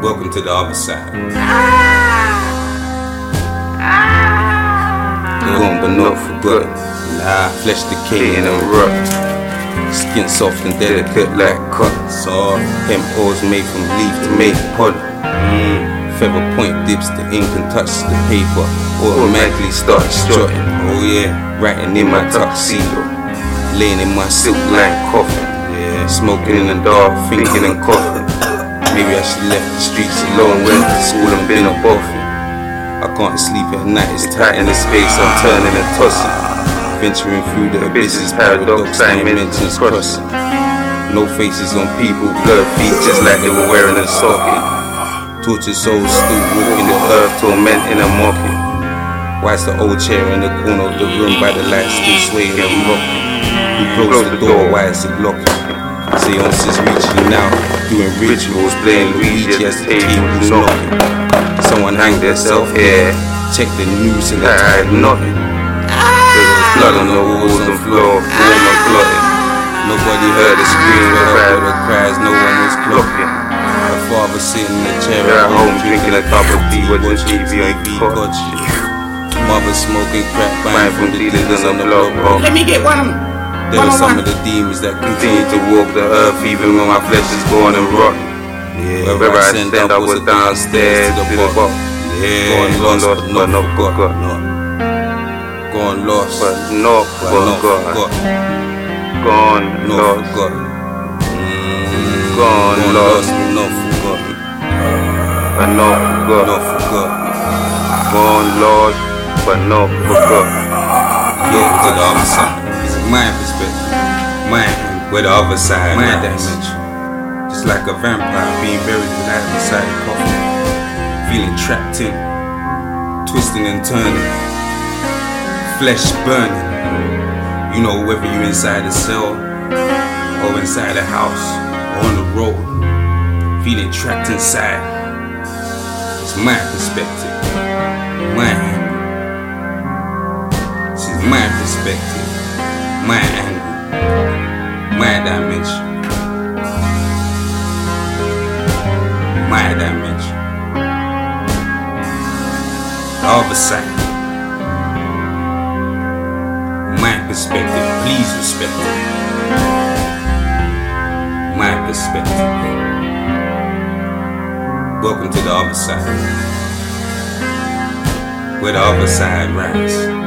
Welcome to the other side. Gone but not forgotten. Nah, flesh decaying and rot. Skin soft and delicate like cotton. Soft. Hemp oils made from leaf to make pollen. Mm. Feather point dips the ink and touches the paper. Automatically starts jotting. Oh yeah, writing in my tuxedo. Laying in my silk lined coffin. Yeah, smoking in the dark, thinking and coughing. Maybe I should left the streets alone, went to school and been off it. I can't sleep at night, it's tight in the space, I'm turning and tossing. Venturing through the abysses, paradox, dimensions crossing. No faces on people, blurred features like they were wearing a socket. Tortured souls still walking the earth, tormenting and mocking. Why's the old chair in the corner of the room by the light still swaying and rocking? Who closed the door, why is it locking? Seances reaching out, doing rituals, playing Ouija as the tables knocking. Someone hanged themselves here, check the news and they had nothing. There was ah. blood on the walls and floor, warm and ah. clotting. Nobody heard the screams, heard the cries, no one was clocking. My father sitting in the chair at home drinking a cup of tea with the TV on God Mother smoking crack, buying from dealers on the block. Let me get one. There are some of the demons that continue to walk the earth even when my flesh is born and rotten. Yeah, Wherever I stand, I was downstairs to the bottom. Yeah, gone lost, but not, not forgot. Not. Gone lost, but not but not forgot. forgot. Gone lost. forgot. Mm, Gone gone lost. lost, but not forgot. But not forgot. Not forgot. Gone lost. But not forgot. Yeah, to the other side. My perspective. Mine, with the other side, my dimension. Just like a vampire being buried alive beside a coffin. Feeling trapped in, twisting and turning. Flesh burning. You know, whether you're inside a cell, or inside a house, or on the road. Feeling trapped inside. It's my perspective. Mine. The other side. My perspective, please respect. My perspective. Welcome to the other side. Where the other side rises.